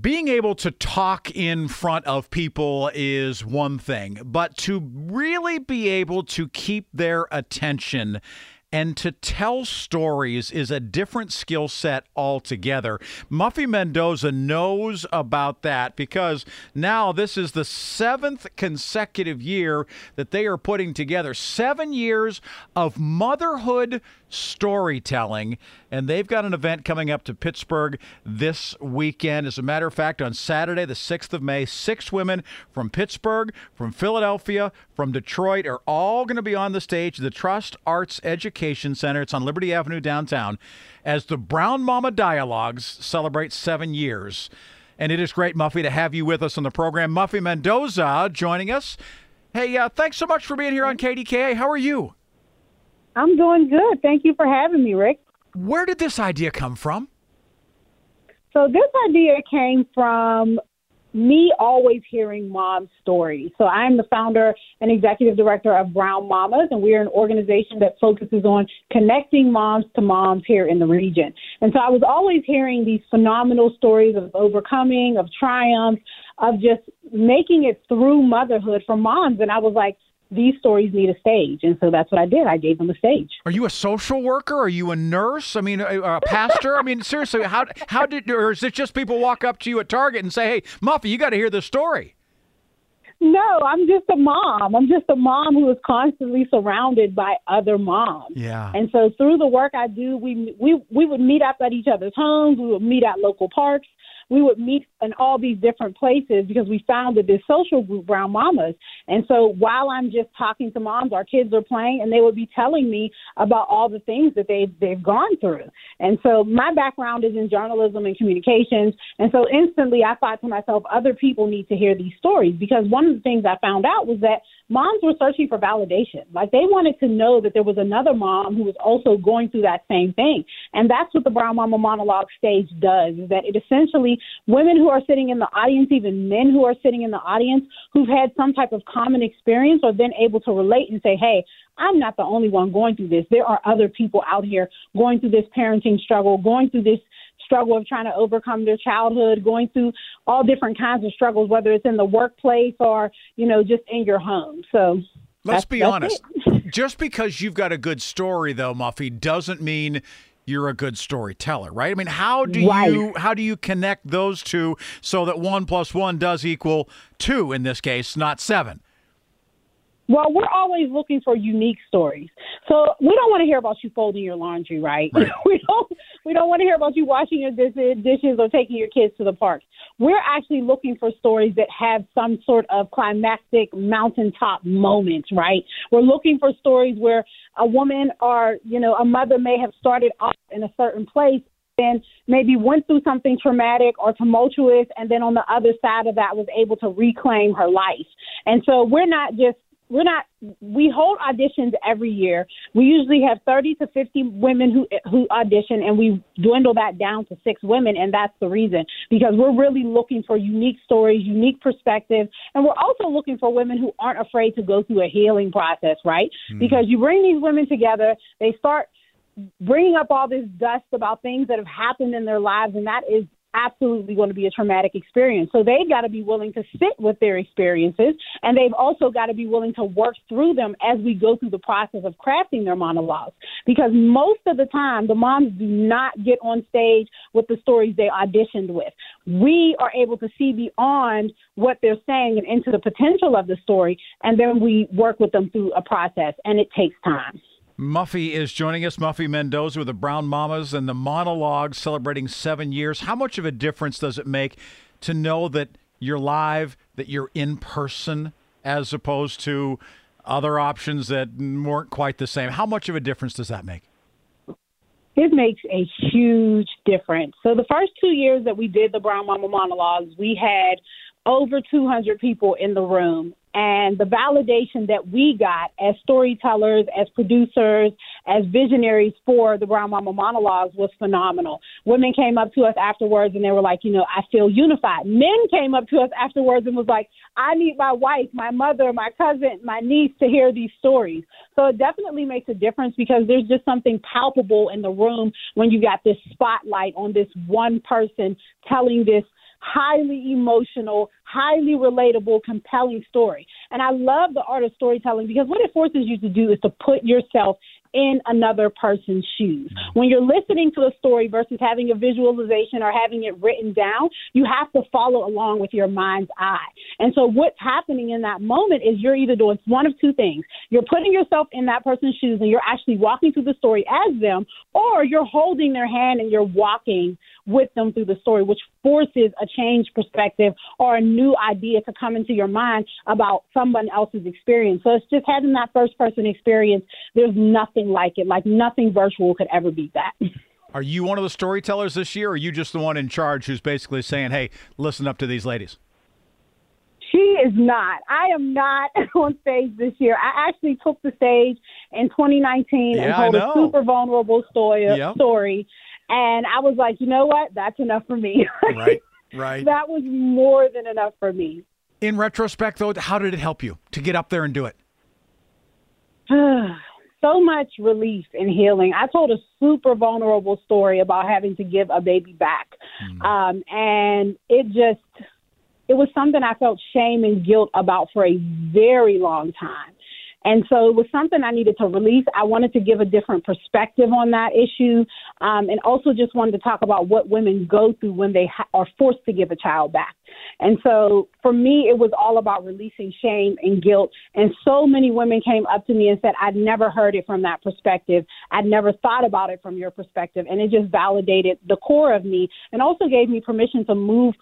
being able to talk in front of people is one thing, but to really be able to keep their attention and to tell stories is a different skill set altogether. Muffy Mendoza knows about that because now this is the seventh consecutive year that they are putting together seven years of motherhood storytelling. And they've got an event coming up to Pittsburgh this weekend. As a matter of fact, on Saturday, the 6th of May, six women from Pittsburgh, from Philadelphia, from Detroit are all going to be on the stage the Trust Arts Education Center. It's on Liberty Avenue downtown as the Brown Mama Dialogues celebrate seven years. And it is great, Muffy, to have you with us on the program. Muffy Mendoza joining us. Hey, uh, thanks so much for being here on KDKA. How are you? I'm doing good. Thank you for having me, Rick. Where did this idea come from? So, this idea came from me always hearing mom's stories. So, I'm the founder and executive director of Brown Mamas, and we're an organization that focuses on connecting moms to moms here in the region. And so, I was always hearing these phenomenal stories of overcoming, of triumph, of just making it through motherhood for moms. And I was like, these stories need a stage. And so that's what I did. I gave them a stage. Are you a social worker? Are you a nurse? I mean, a, a pastor? I mean, seriously, how, how did, or is it just people walk up to you at Target and say, hey, Muffy, you got to hear this story? No, I'm just a mom. I'm just a mom who is constantly surrounded by other moms. Yeah. And so through the work I do, we we we would meet up at each other's homes. We would meet at local parks we would meet in all these different places because we founded this social group, Brown Mamas. And so while I'm just talking to moms, our kids are playing, and they would be telling me about all the things that they've they've gone through. And so my background is in journalism and communications, and so instantly I thought to myself, other people need to hear these stories because one of the things I found out was that moms were searching for validation. Like they wanted to know that there was another mom who was also going through that same thing. And that's what the Brown Mama monologue stage does, is that it essentially women who are sitting in the audience, even men who are sitting in the audience who've had some type of common experience are then able to relate and say, Hey, I'm not the only one going through this. There are other people out here going through this parenting struggle, going through this struggle of trying to overcome their childhood, going through all different kinds of struggles, whether it's in the workplace or, you know, just in your home. So let's be honest. just because you've got a good story though, Muffy, doesn't mean you're a good storyteller, right? I mean, how do right. you how do you connect those two so that one plus one does equal two in this case, not seven? Well, we're always looking for unique stories. So we don't want to hear about you folding your laundry, right? right. we don't we don't want to hear about you washing your dishes or taking your kids to the park. We're actually looking for stories that have some sort of climactic mountaintop moments, right? We're looking for stories where a woman or, you know, a mother may have started off in a certain place and maybe went through something traumatic or tumultuous and then on the other side of that was able to reclaim her life. And so we're not just we're not we hold auditions every year. We usually have 30 to 50 women who who audition and we dwindle that down to 6 women and that's the reason because we're really looking for unique stories, unique perspectives and we're also looking for women who aren't afraid to go through a healing process, right? Mm-hmm. Because you bring these women together, they start bringing up all this dust about things that have happened in their lives and that is absolutely going to be a traumatic experience. So they've got to be willing to sit with their experiences and they've also got to be willing to work through them as we go through the process of crafting their monologues. Because most of the time, the moms do not get on stage with the stories they auditioned with. We are able to see beyond what they're saying and into the potential of the story, and then we work with them through a process, and it takes time. Muffy is joining us. Muffy Mendoza with the Brown Mamas and the monologue celebrating seven years. How much of a difference does it make to know that you're live, that you're in person, as opposed to other options that weren't quite the same? How much of a difference does that make? It makes a huge difference. So the first two years that we did the Brown Mama monologues, we had over 200 people in the room. And the validation that we got as storytellers, as producers, as visionaries for the Brown Mama monologues was phenomenal. Women came up to us afterwards and they were like, you know, I feel unified. Men came up to us afterwards and was like, I need my wife, my mother, my cousin, my niece to hear these stories. So it definitely makes a difference because there's just something palpable in the room when you got this spotlight on this one person telling this highly emotional, highly relatable, compelling story. And I love the art of storytelling because what it forces you to do is to put yourself in another person's shoes. When you're listening to a story versus having a visualization or having it written down, you have to follow along with your mind's eye. And so what's happening in that moment is you're either doing one of two things. You're putting yourself in that person's shoes and you're actually walking through the story as them, or you're holding their hand and you're walking with them through the story, which forces a change perspective or a new idea to come into your mind about someone else's experience. So it's just having that first person experience. There's nothing like it. Like nothing virtual could ever beat that. Are you one of the storytellers this year, or are you just the one in charge who's basically saying, hey, listen up to these ladies? She is not. I am not on stage this year. I actually took the stage in 2019 Yeah, and told a super vulnerable story. Yep. Story, and I was like, you know what? That's enough for me. Right, right. that was more than enough for me. In retrospect, though, how did it help you to get up there and do it? so much relief and healing. I told a super vulnerable story about having to give a baby back. Um, and it just, it was something I felt shame and guilt about for a very long time. And so it was something I needed to release. I wanted to give a different perspective on that issue, um, and also just wanted to talk about what women go through when they ha- are forced to give a child back. And so for me, it was all about releasing shame and guilt. And so many women came up to me and said, I'd never heard it from that perspective. I'd never thought about it from your perspective. And it just validated the core of me and also gave me permission to move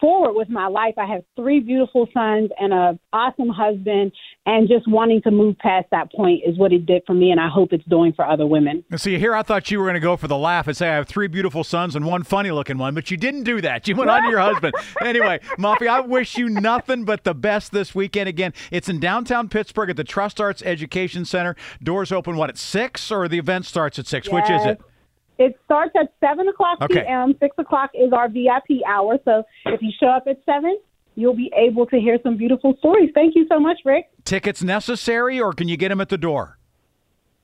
forward with my life. I have three beautiful sons and an awesome husband, and just wanting to move past that point is what it did for me, and I hope it's doing for other women. And see, here I thought you were going to go for the laugh and say, I have three beautiful sons and one funny looking one, but you didn't do that. You went on to your husband. Anyway, Muffy, I wish you nothing but the best this weekend. Again, it's in downtown Pittsburgh at the Trust Arts Education Center. Doors open, what, at 6 or the event starts at 6? Which is it? It starts at 7 o'clock Okay. p.m., 6 o'clock is our VIP hour. So if you show up at 7, you'll be able to hear some beautiful stories. Thank you so much, Rick. Tickets necessary or can you get them at the door?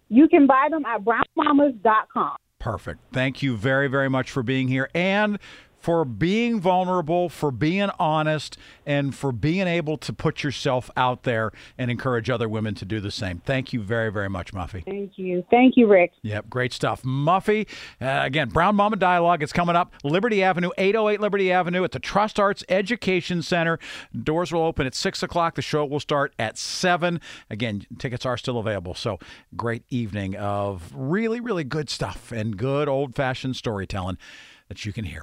You can buy them at brownmamas.com. Perfect. Thank you very, very much for being here and for being vulnerable, for being honest, and for being able to put yourself out there and encourage other women to do the same. Thank you very, very much, Muffy. Thank you. Thank you, Rick. Yep, great stuff. Muffy, uh, again, Brown Mama Dialogue. is coming up. Liberty Avenue, 808 Liberty Avenue at the Trust Arts Education Center. Doors will open at 6 o'clock. The show will start at 7. Again, tickets are still available. So, great evening of really, really good stuff and good old fashioned storytelling that you can hear.